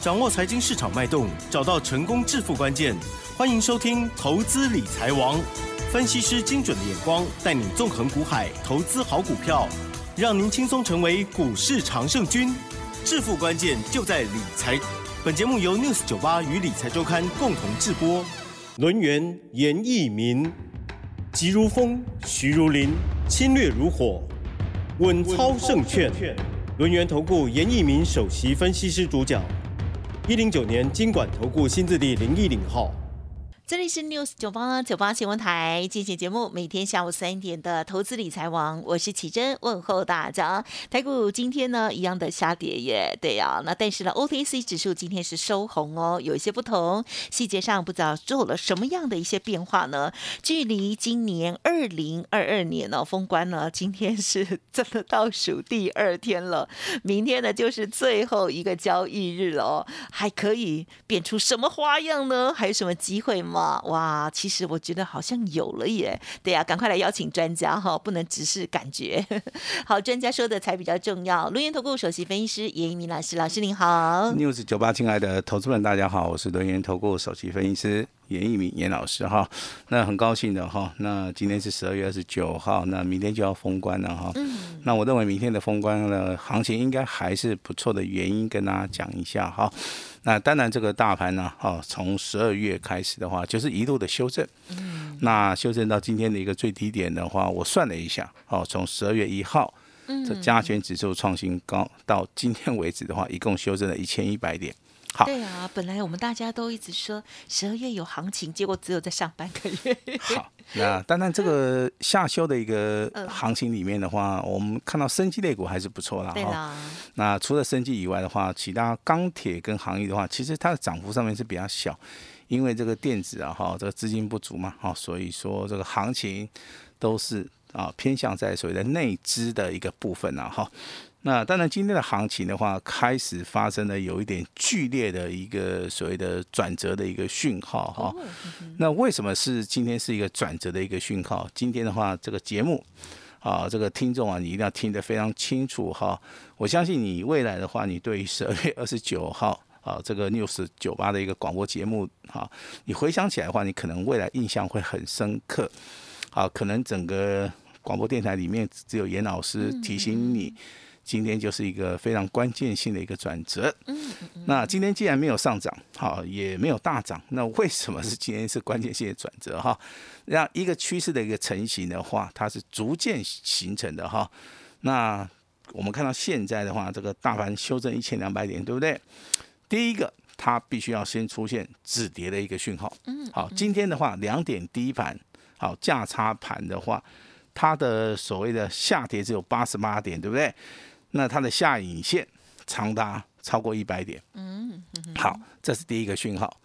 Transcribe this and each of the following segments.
掌握财经市场脉动，找到成功致富关键。欢迎收听《投资理财王》，分析师精准的眼光，带你纵横股海，投资好股票，让您轻松成为股市常胜军。致富关键就在理财。本节目由 News 九八与理财周刊共同制播。轮源严义民，急如风，徐如林，侵略如火，稳操胜券。轮源投顾严义民首席分析师主讲。一零九年经管投顾新字第零一零号。这里是 News 九八九八新闻台，进行节目，每天下午三点的投资理财王，我是启珍，问候大家。台股今天呢，一样的下跌耶，对呀，那但是呢，OTC 指数今天是收红哦，有一些不同，细节上不知道做了什么样的一些变化呢？距离今年二零二二年呢封关呢，今天是真的倒数第二天了，明天呢就是最后一个交易日了哦，还可以变出什么花样呢？还有什么机会吗？哇，其实我觉得好像有了耶。对呀，赶快来邀请专家哈，不能只是感觉。好，专家说的才比较重要。轮研投顾首席分析师严一鸣老师，老师您好。news 九八，亲爱的投资人，大家好，我是轮研投顾首席分析师严一鸣严老师哈。那很高兴的哈，那今天是十二月二十九号，那明天就要封关了哈。嗯。那我认为明天的封关呢行情应该还是不错的，原因跟大家讲一下哈。那当然，这个大盘呢，哈，从十二月开始的话，就是一路的修正。嗯。那修正到今天的一个最低点的话，我算了一下，哦，从十二月一号，这加权指数创新高到今天为止的话，一共修正了一千一百点。对啊，本来我们大家都一直说十二月有行情，结果只有在上半个月。好，那当然这个 下修的一个行情里面的话，我们看到生机类股还是不错啦。对啦。那除了生机以外的话，其他钢铁跟行业的话，其实它的涨幅上面是比较小，因为这个电子啊哈，这个资金不足嘛，哈，所以说这个行情都是啊偏向在所谓的内资的一个部分啊哈。那当然，今天的行情的话，开始发生了有一点剧烈的一个所谓的转折的一个讯号哈。那为什么是今天是一个转折的一个讯号？今天的话，这个节目啊，这个听众啊，你一定要听得非常清楚哈。我相信你未来的话，你对十二月二十九号啊，这个 news 九八的一个广播节目哈，你回想起来的话，你可能未来印象会很深刻。好，可能整个广播电台里面只有严老师提醒你。今天就是一个非常关键性的一个转折。嗯那今天既然没有上涨，好，也没有大涨，那为什么是今天是关键性的转折？哈，让一个趋势的一个成型的话，它是逐渐形成的哈。那我们看到现在的话，这个大盘修正一千两百点，对不对？第一个，它必须要先出现止跌的一个讯号。嗯。好，今天的话，两点低盘，好价差盘的话，它的所谓的下跌只有八十八点，对不对？那它的下影线长达超过一百点，嗯，好，这是第一个讯号。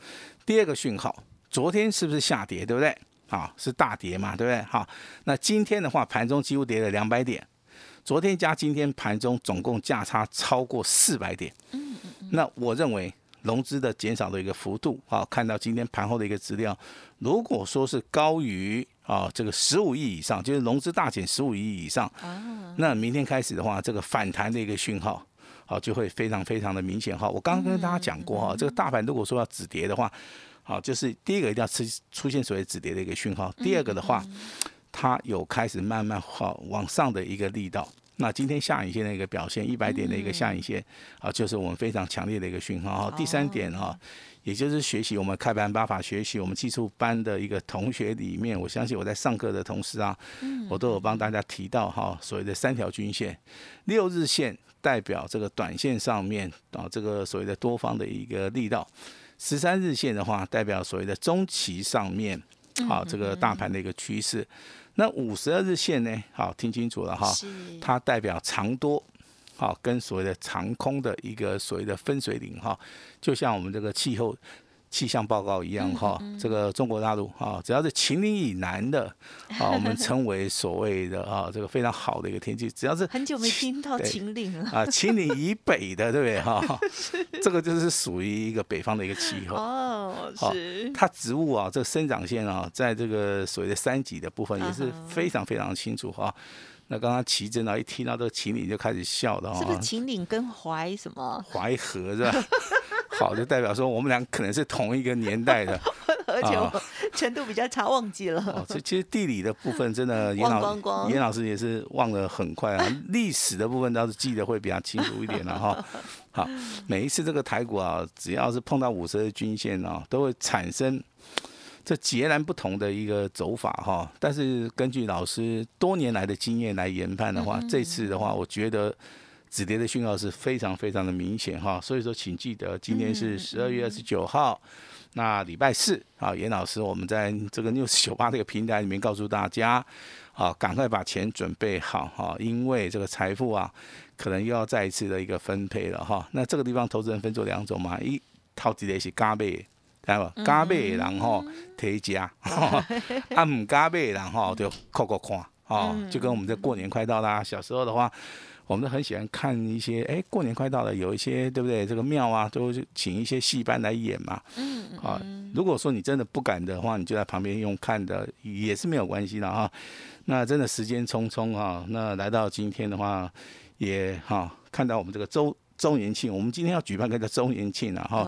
第二个讯号，昨天是不是下跌，对不对？好，是大跌嘛，对不对？好，那今天的话，盘中几乎跌了两百点，昨天加今天盘中总共价差超过四百点，嗯嗯那我认为融资的减少的一个幅度，好，看到今天盘后的一个资料，如果说是高于。啊，这个十五亿以上，就是融资大减十五亿以上，那明天开始的话，这个反弹的一个讯号，好就会非常非常的明显哈。我刚刚跟大家讲过哈，这个大盘如果说要止跌的话，好就是第一个一定要出出现所谓止跌的一个讯号，第二个的话，它有开始慢慢好往上的一个力道。那今天下影线的一个表现，一百点的一个下影线啊，就是我们非常强烈的一个讯号。第三点哈。也就是学习我们开盘八法学习我们技术班的一个同学里面，我相信我在上课的同时啊，我都有帮大家提到哈，所谓的三条均线，六日线代表这个短线上面啊，这个所谓的多方的一个力道，十三日线的话代表所谓的中期上面啊，这个大盘的一个趋势，那五十二日线呢，好听清楚了哈，它代表长多。好，跟所谓的长空的一个所谓的分水岭哈，就像我们这个气候气象报告一样哈，这个中国大陆啊，只要是秦岭以南的，啊，我们称为所谓的啊，这个非常好的一个天气，只要是很久没听到秦岭了啊，秦岭以北的，对不对哈？这个就是属于一个北方的一个气候哦，是它植物啊，这个生长线啊，在这个所谓的山脊的部分也是非常非常清楚哈。那刚刚奇珍啊，一听到这个秦岭就开始笑的哈，是不是秦岭跟淮什么？淮河是吧？好，就代表说我们俩可能是同一个年代的。而且我程度比较差，忘记了。哦，这其实地理的部分真的，严老严老师也是忘得很快啊。历史的部分倒是记得会比较清楚一点了哈。好，每一次这个台股啊，只要是碰到五十日均线啊，都会产生这截然不同的一个走法哈。但是根据老师多年来的经验来研判的话，这次的话，我觉得止跌的讯号是非常非常的明显哈。所以说，请记得今天是十二月二十九号。那礼拜四啊，严老师，我们在这个六四九八这个平台里面告诉大家，啊，赶快把钱准备好哈，因为这个财富啊，可能又要再一次的一个分配了哈。那这个地方投资人分作两种嘛，一套底的是加倍，知道不？加倍然后提加，啊唔加倍然后就扣扣看，哦，就跟我们在过年快到啦，小时候的话。我们都很喜欢看一些，哎，过年快到了，有一些对不对？这个庙啊，都请一些戏班来演嘛。嗯嗯。啊，如果说你真的不敢的话，你就在旁边用看的，也是没有关系的哈。那真的时间匆匆啊，那来到今天的话，也哈看到我们这个周周年庆，我们今天要举办个叫周年庆了哈。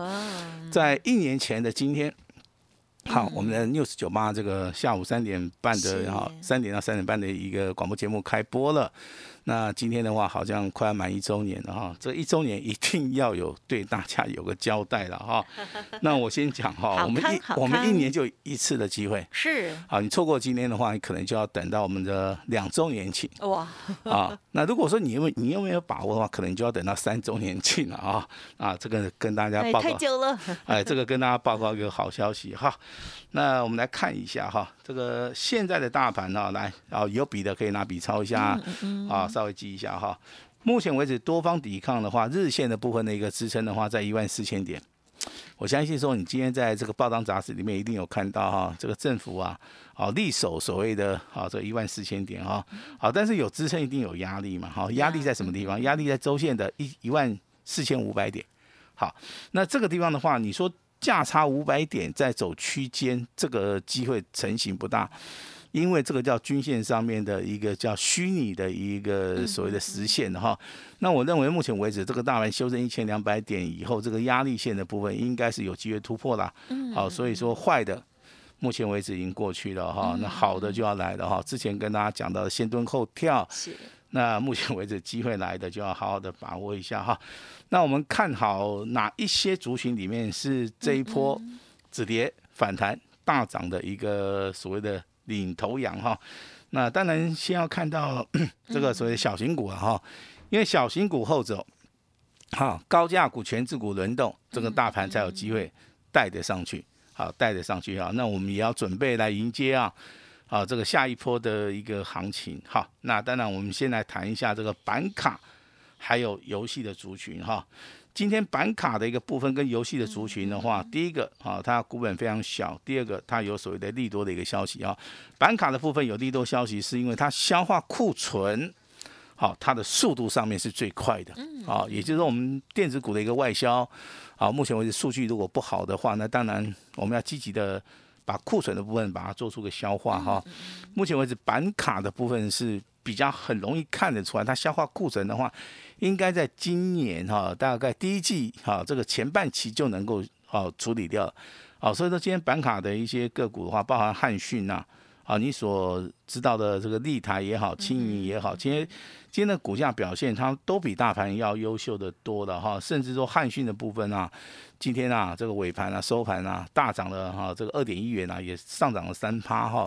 在一年前的今天，好，我们的六十九八这个下午三点半的哈，三点到三点半的一个广播节目开播了。那今天的话，好像快要满一周年了哈，这一周年一定要有对大家有个交代了哈。那我先讲哈，我们一我们一年就一次的机会是。好，你错过今天的话，你可能就要等到我们的两周年庆哇。啊，那如果说你因为你又没有把握的话，可能就要等到三周年庆了啊。啊，这个跟大家报告太久了。哎，这个跟大家报告一个好消息哈。那我们来看一下哈，这个现在的大盘呢，来，啊有笔的可以拿笔抄一下啊。稍微记一下哈，目前为止多方抵抗的话，日线的部分的一个支撑的话，在一万四千点。我相信说，你今天在这个报章杂志里面一定有看到哈，这个政府啊，好力守所谓的啊这一万四千点哈，好，但是有支撑一定有压力嘛，好，压力在什么地方？压力在周线的一一万四千五百点。好，那这个地方的话，你说价差五百点在走区间，这个机会成型不大。因为这个叫均线上面的一个叫虚拟的一个所谓的实线的哈，那我认为目前为止这个大盘修正一千两百点以后，这个压力线的部分应该是有机会突破了。好，所以说坏的目前为止已经过去了哈，那好的就要来了哈。之前跟大家讲到的先蹲后跳，是那目前为止机会来的就要好好的把握一下哈。那我们看好哪一些族群里面是这一波止跌反弹大涨的一个所谓的。领头羊哈，那当然先要看到这个所谓小型股啊哈，因为小型股后走，好高价股、全自股轮动，这个大盘才有机会带得上去，好带得上去啊。那我们也要准备来迎接啊，啊这个下一波的一个行情好。那当然我们先来谈一下这个板卡还有游戏的族群哈。今天板卡的一个部分跟游戏的族群的话，第一个啊，它股本非常小；第二个，它有所谓的利多的一个消息啊。板卡的部分有利多消息，是因为它消化库存，好，它的速度上面是最快的啊。也就是说，我们电子股的一个外销啊，目前为止数据如果不好的话，那当然我们要积极的把库存的部分把它做出个消化哈。目前为止，板卡的部分是比较很容易看得出来，它消化库存的话。应该在今年哈，大概第一季哈，这个前半期就能够啊处理掉，好，所以说今天板卡的一些个股的话，包含汉讯呐，啊，你所知道的这个利台也好，青云也好，今天今天的股价表现，它都比大盘要优秀的多的哈，甚至说汉讯的部分啊，今天啊这个尾盘啊收盘啊大涨了哈，这个二点一元啊也上涨了三趴哈。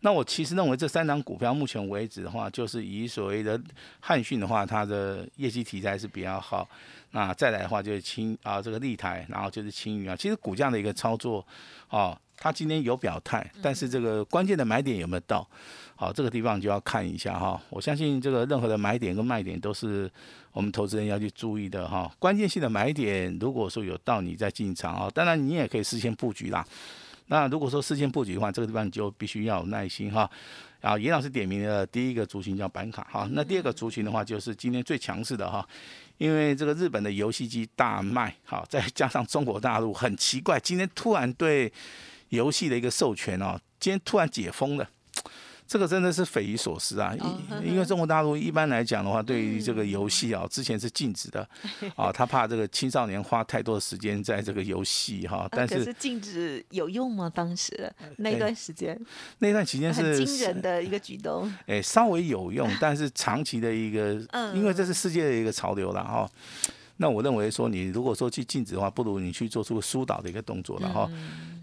那我其实认为这三张股票目前为止的话，就是以所谓的汉讯的话，它的业绩题材是比较好。那再来的话就是青啊这个立台，然后就是青云啊。其实股价的一个操作，啊，它今天有表态，但是这个关键的买点有没有到？好，这个地方就要看一下哈。我相信这个任何的买点跟卖点都是我们投资人要去注意的哈。关键性的买点，如果说有到你再进场啊，当然你也可以事先布局啦。那如果说事先布局的话，这个地方你就必须要有耐心哈。啊，严老师点名的第一个族群叫板卡哈，那第二个族群的话就是今天最强势的哈，因为这个日本的游戏机大卖，好，再加上中国大陆很奇怪，今天突然对游戏的一个授权哦，今天突然解封了，这个真的是匪夷所思啊！因因为中国大陆一般来讲的话，对于这个游戏啊，之前是禁止的 啊，他怕这个青少年花太多的时间在这个游戏哈。但是禁止有用吗？当时那段时间，那段时间是惊人的一个举动。哎，稍微有用，但是长期的一个，因为这是世界的一个潮流了哈。那我认为说，你如果说去禁止的话，不如你去做出个疏导的一个动作了哈。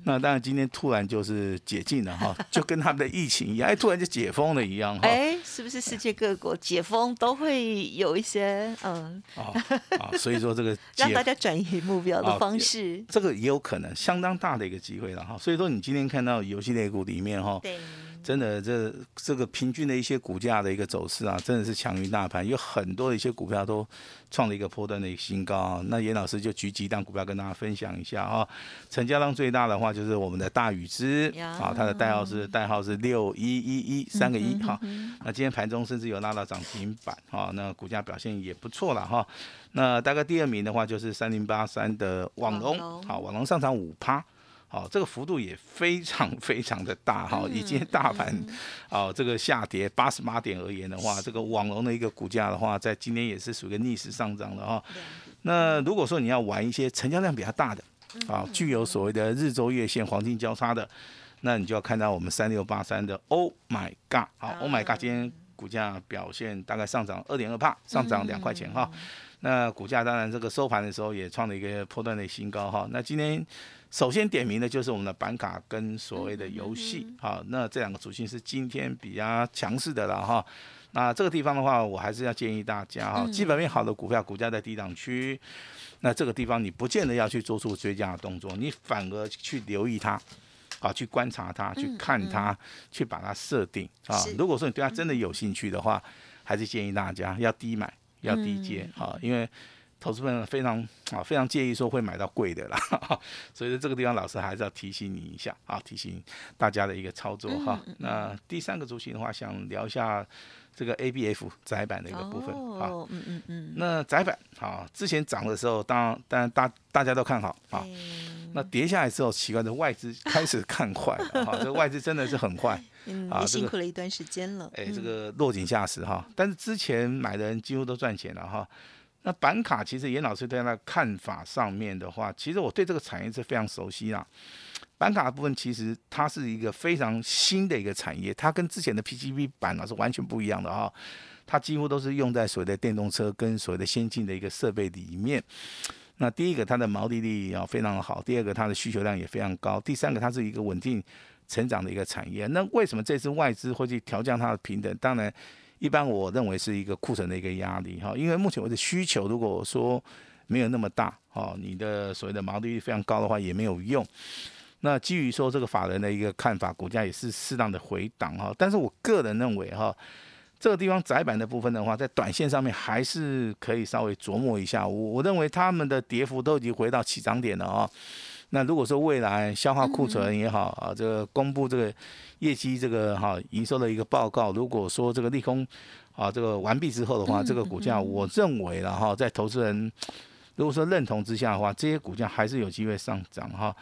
那当然今天突然就是解禁了哈，就跟他们的疫情一样，哎，突然就解封了一样哈。哎，是不是世界各国解封都会有一些嗯啊啊？所以说这个 让大家转移目标的方式，这个也有可能相当大的一个机会了哈。所以说你今天看到游戏类股里面哈。对。真的，这这个平均的一些股价的一个走势啊，真的是强于大盘，有很多的一些股票都创了一个波段的一个新高啊。那严老师就举几档股票跟大家分享一下啊。成交量最大的话就是我们的大禹之啊，它的代号是代号是六一一一三个一哈。那今天盘中甚至有拉到涨停板哈，那股价表现也不错了哈。那大概第二名的话就是三零八三的网龙，好，网龙上涨五趴。好，这个幅度也非常非常的大哈。以今天大盘啊这个下跌八十八点而言的话，这个网龙的一个股价的话，在今天也是属于逆势上涨的哈。那如果说你要玩一些成交量比较大的啊，具有所谓的日周月线黄金交叉的，那你就要看到我们三六八三的 Oh my God，好，Oh my God，今天股价表现大概上涨二点二帕，上涨两块钱哈。那股价当然这个收盘的时候也创了一个破断的新高哈。那今天。首先点名的就是我们的板卡跟所谓的游戏，好，那这两个属性是今天比较强势的了哈。那这个地方的话，我还是要建议大家哈，基本面好的股票，股价在低档区，那这个地方你不见得要去做出追加的动作，你反而去留意它，啊，去观察它，去看它，去把它设定啊。如果说你对它真的有兴趣的话，还是建议大家要低买，要低接啊，因为。投资人非常啊，非常介意说会买到贵的啦，所以在这个地方，老师还是要提醒你一下啊，提醒大家的一个操作哈。那第三个族群的话，想聊一下这个 ABF 窄板的一个部分啊。嗯嗯嗯。那窄板啊，之前涨的时候，当当然大大家都看好啊。那跌下来之后，奇怪的外资开始看坏了哈，这个外资真的是很坏啊，辛苦了一段时间了。哎，这个落井下石哈，但是之前买的人几乎都赚钱了哈。那板卡其实严老师对他的看法上面的话，其实我对这个产业是非常熟悉啦。板卡的部分其实它是一个非常新的一个产业，它跟之前的 PCB 板啊是完全不一样的哈。它几乎都是用在所谓的电动车跟所谓的先进的一个设备里面。那第一个它的毛利率要非常好，第二个它的需求量也非常高，第三个它是一个稳定成长的一个产业。那为什么这次外资会去调降它的平等？当然。一般我认为是一个库存的一个压力哈，因为目前为止需求如果说没有那么大哈，你的所谓的毛利率非常高的话也没有用。那基于说这个法人的一个看法，股价也是适当的回档哈。但是我个人认为哈，这个地方窄板的部分的话，在短线上面还是可以稍微琢磨一下。我我认为他们的跌幅都已经回到起涨点了啊。那如果说未来消化库存也好啊，这个公布这个业绩这个哈营收的一个报告，如果说这个利空啊这个完毕之后的话，这个股价我认为了哈，在投资人如果说认同之下的话，这些股价还是有机会上涨哈。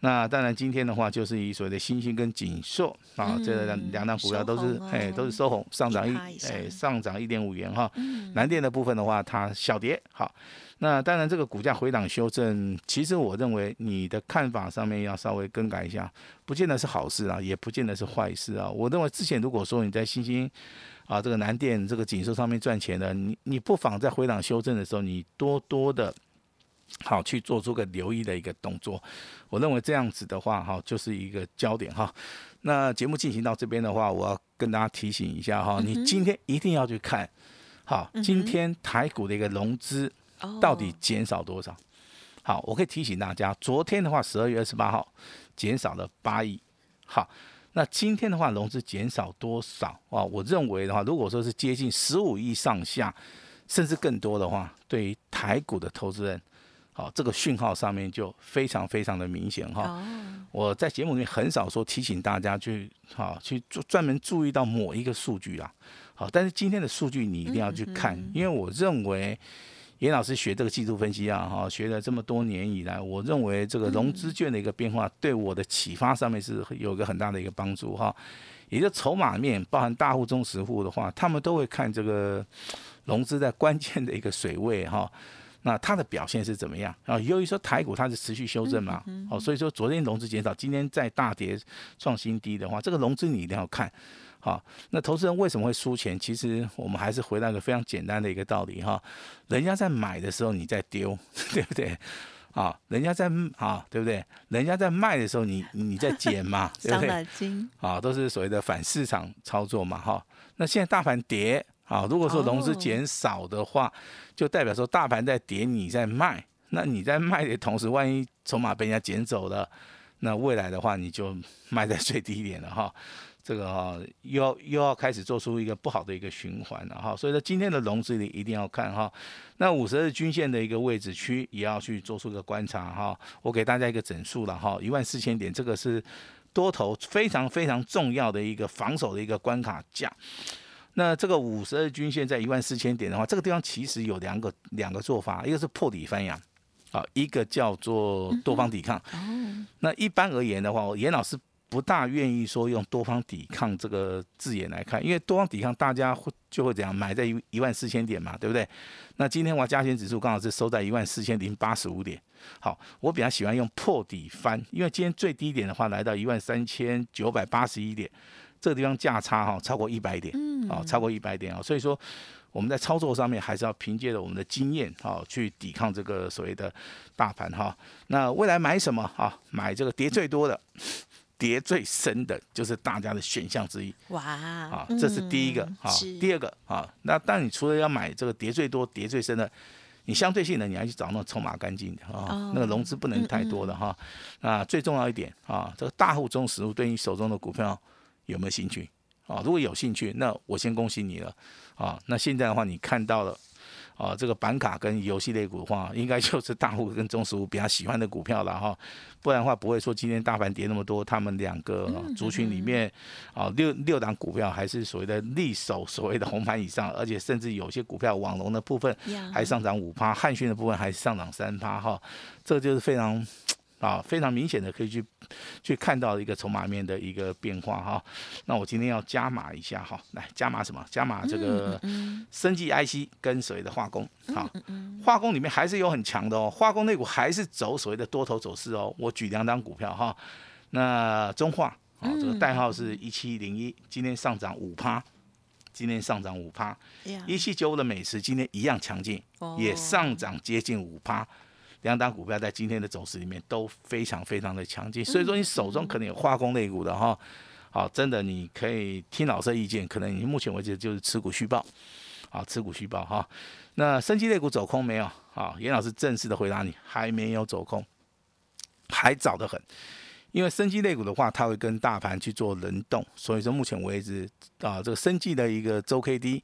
那当然今天的话，就是以所谓的新兴跟锦硕啊这两两档股票都是哎都是收红上涨一哎上涨一点五元哈。南电的部分的话，它小跌好。那当然，这个股价回档修正，其实我认为你的看法上面要稍微更改一下，不见得是好事啊，也不见得是坏事啊。我认为之前如果说你在新兴啊这个南电这个锦收上面赚钱的，你你不妨在回档修正的时候，你多多的好去做出个留意的一个动作。我认为这样子的话，哈，就是一个焦点哈。那节目进行到这边的话，我要跟大家提醒一下哈，你今天一定要去看，好，今天台股的一个融资。到底减少多少？好，我可以提醒大家，昨天的话，十二月二十八号减少了八亿。好，那今天的话，融资减少多少啊？我认为的话，如果说是接近十五亿上下，甚至更多的话，对于台股的投资人，好，这个讯号上面就非常非常的明显哈。我在节目里面很少说提醒大家去，好去做专门注意到某一个数据啊。好，但是今天的数据你一定要去看，因为我认为。严老师学这个技术分析啊，哈，学了这么多年以来，我认为这个融资券的一个变化，对我的启发上面是有一个很大的一个帮助哈。也就筹码面，包含大户、中实户的话，他们都会看这个融资在关键的一个水位哈。那它的表现是怎么样啊？由于说台股它是持续修正嘛，哦，所以说昨天融资减少，今天在大跌创新低的话，这个融资你一定要看。好，那投资人为什么会输钱？其实我们还是回到一个非常简单的一个道理哈，人家在买的时候你在丢，对不对？啊，人家在啊，对不对？人家在卖的时候你你在减嘛，对不对？啊，都是所谓的反市场操作嘛，哈。那现在大盘跌。啊，如果说融资减少的话，就代表说大盘在跌，你在卖。那你在卖的同时，万一筹码被人家捡走了，那未来的话你就卖在最低点了哈。这个哈又要又要开始做出一个不好的一个循环了哈。所以说今天的融资里一定要看哈。那五十日均线的一个位置区也要去做出一个观察哈。我给大家一个整数了哈，一万四千点，这个是多头非常非常重要的一个防守的一个关卡价。那这个五十日均线在一万四千点的话，这个地方其实有两个两个做法，一个是破底翻阳，啊，一个叫做多方抵抗。那一般而言的话，严老师不大愿意说用多方抵抗这个字眼来看，因为多方抵抗大家会就会怎样买在一一万四千点嘛，对不对？那今天我加权指数刚好是收在一万四千零八十五点。好，我比较喜欢用破底翻，因为今天最低点的话来到一万三千九百八十一点。这个地方价差哈超过一百点，嗯，好，超过一百点啊，所以说我们在操作上面还是要凭借着我们的经验啊，去抵抗这个所谓的大盘哈。那未来买什么啊？买这个跌最多的、跌最深的，就是大家的选项之一。哇，啊，这是第一个啊。第二个啊，那但你除了要买这个跌最多、跌最深的，你相对性的你要去找那种筹码干净的啊，那个融资不能太多的哈。那最重要一点啊，这个大户中实物对你手中的股票。有没有兴趣啊？如果有兴趣，那我先恭喜你了啊！那现在的话，你看到了啊，这个板卡跟游戏类股的话，应该就是大户跟中实户比较喜欢的股票了哈。不然的话，不会说今天大盘跌那么多，他们两个族群里面啊，六六档股票还是所谓的力守所谓的红盘以上，而且甚至有些股票网龙的部分还上涨五趴，汉讯的部分还上涨三趴哈，这就是非常。啊，非常明显的可以去去看到一个筹码面的一个变化哈。那我今天要加码一下哈，来加码什么？加码这个生技 IC 跟所谓的化工。啊，化工里面还是有很强的哦，化工那股还是走所谓的多头走势哦。我举两张股票哈，那中化啊，这个代号是一七零一，今天上涨五趴，今天上涨五趴。一七九五的美食今天一样强劲，也上涨接近五趴。两档股票在今天的走势里面都非常非常的强劲，所以说你手中可能有化工类股的哈，好，真的你可以听老师意见，可能你目前为止就是持股虚报，好，持股虚报哈。那升级类股走空没有？好，严老师正式的回答你，还没有走空，还早得很，因为升级类股的话，它会跟大盘去做轮动，所以说目前为止啊，这个生机的一个周 K D。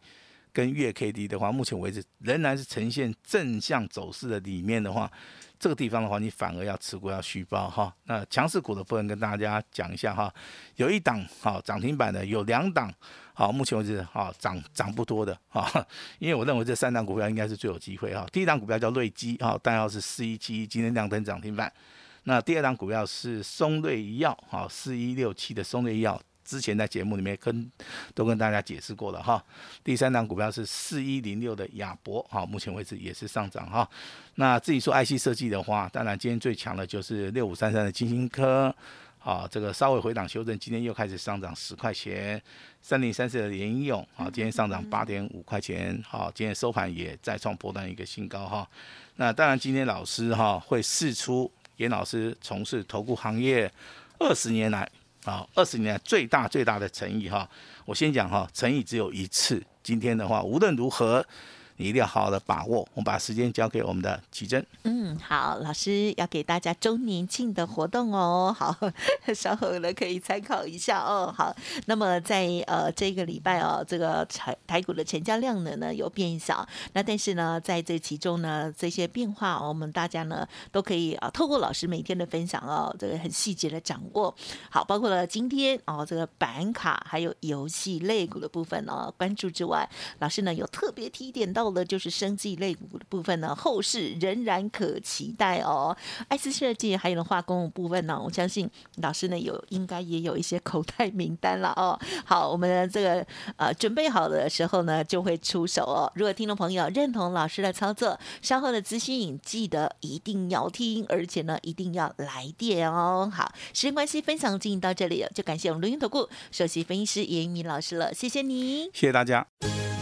跟月 K D 的话，目前为止仍然是呈现正向走势的里面的话，这个地方的话，你反而要持股要虚报哈。那强势股的部分跟大家讲一下哈，有一档好涨停板的，有两档好，目前为止好涨涨不多的哈，因为我认为这三档股票应该是最有机会哈。第一档股票叫瑞基哈，代号是四一七一，今天亮灯涨停板。那第二档股票是松瑞医药哈，四一六七的松瑞医药。之前在节目里面跟都跟大家解释过了哈，第三档股票是四一零六的亚博哈，目前为止也是上涨哈。那自己说 IC 设计的话，当然今天最强的就是六五三三的金星科，啊，这个稍微回档修正，今天又开始上涨十块钱。三零三四的联用啊，今天上涨八点五块钱，好，今天收盘也再创波段一个新高哈。那当然今天老师哈会试出严老师从事投顾行业二十年来。啊，二十年最大最大的诚意哈，我先讲哈，诚意只有一次。今天的话，无论如何。你一定要好好的把握。我们把时间交给我们的奇珍。嗯，好，老师要给大家周年庆的活动哦。好，稍后呢可以参考一下哦。好，那么在呃这个礼拜哦，这个台台股的成交量呢呢有变小，那但是呢在这其中呢这些变化，我们大家呢都可以啊透过老师每天的分享哦，这个很细节的掌握。好，包括了今天哦这个板卡还有游戏类股的部分哦关注之外，老师呢有特别提点到。到的就是生技类股的部分呢，后市仍然可期待哦。爱思设计还有化工部分呢，我相信老师呢有应该也有一些口袋名单了哦。好，我们的这个呃准备好的时候呢，就会出手哦。如果听众朋友认同老师的操作，稍后的资讯记得一定要听，而且呢一定要来电哦。好，时间关系，分享进行到这里，就感谢我们录音投顾首席分析师严一鸣老师了，谢谢你，谢谢大家。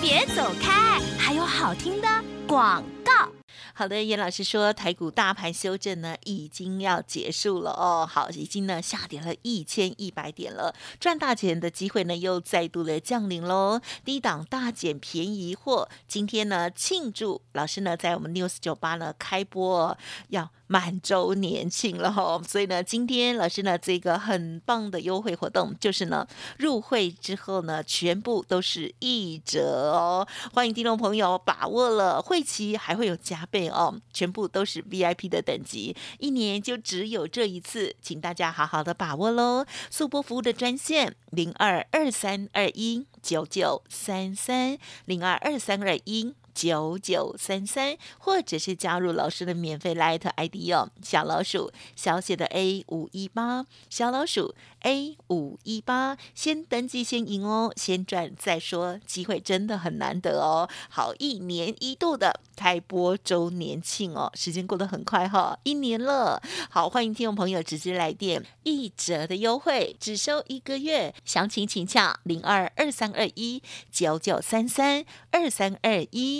别走开，还有好听的广告。好的，严老师说台股大盘修正呢已经要结束了哦，好，已经呢下跌了一千一百点了，赚大钱的机会呢又再度的降临喽，低档大减便宜货，今天呢庆祝老师呢在我们 news 酒吧呢开播要。满周年庆了哈，所以呢，今天老师呢这个很棒的优惠活动就是呢，入会之后呢，全部都是一折哦，欢迎听众朋友把握了，会期还会有加倍哦，全部都是 VIP 的等级，一年就只有这一次，请大家好好的把握喽。速播服务的专线零二二三二一九九三三零二二三二一。九九三三，或者是加入老师的免费 Light ID 哦，小老鼠小写的 A 五一八，小老鼠 A 五一八，先登记先赢哦，先赚再说，机会真的很难得哦。好，一年一度的开播周年庆哦，时间过得很快哈，一年了。好，欢迎听众朋友直接来电，一折的优惠，只收一个月，详情请洽零二二三二一九九三三二三二一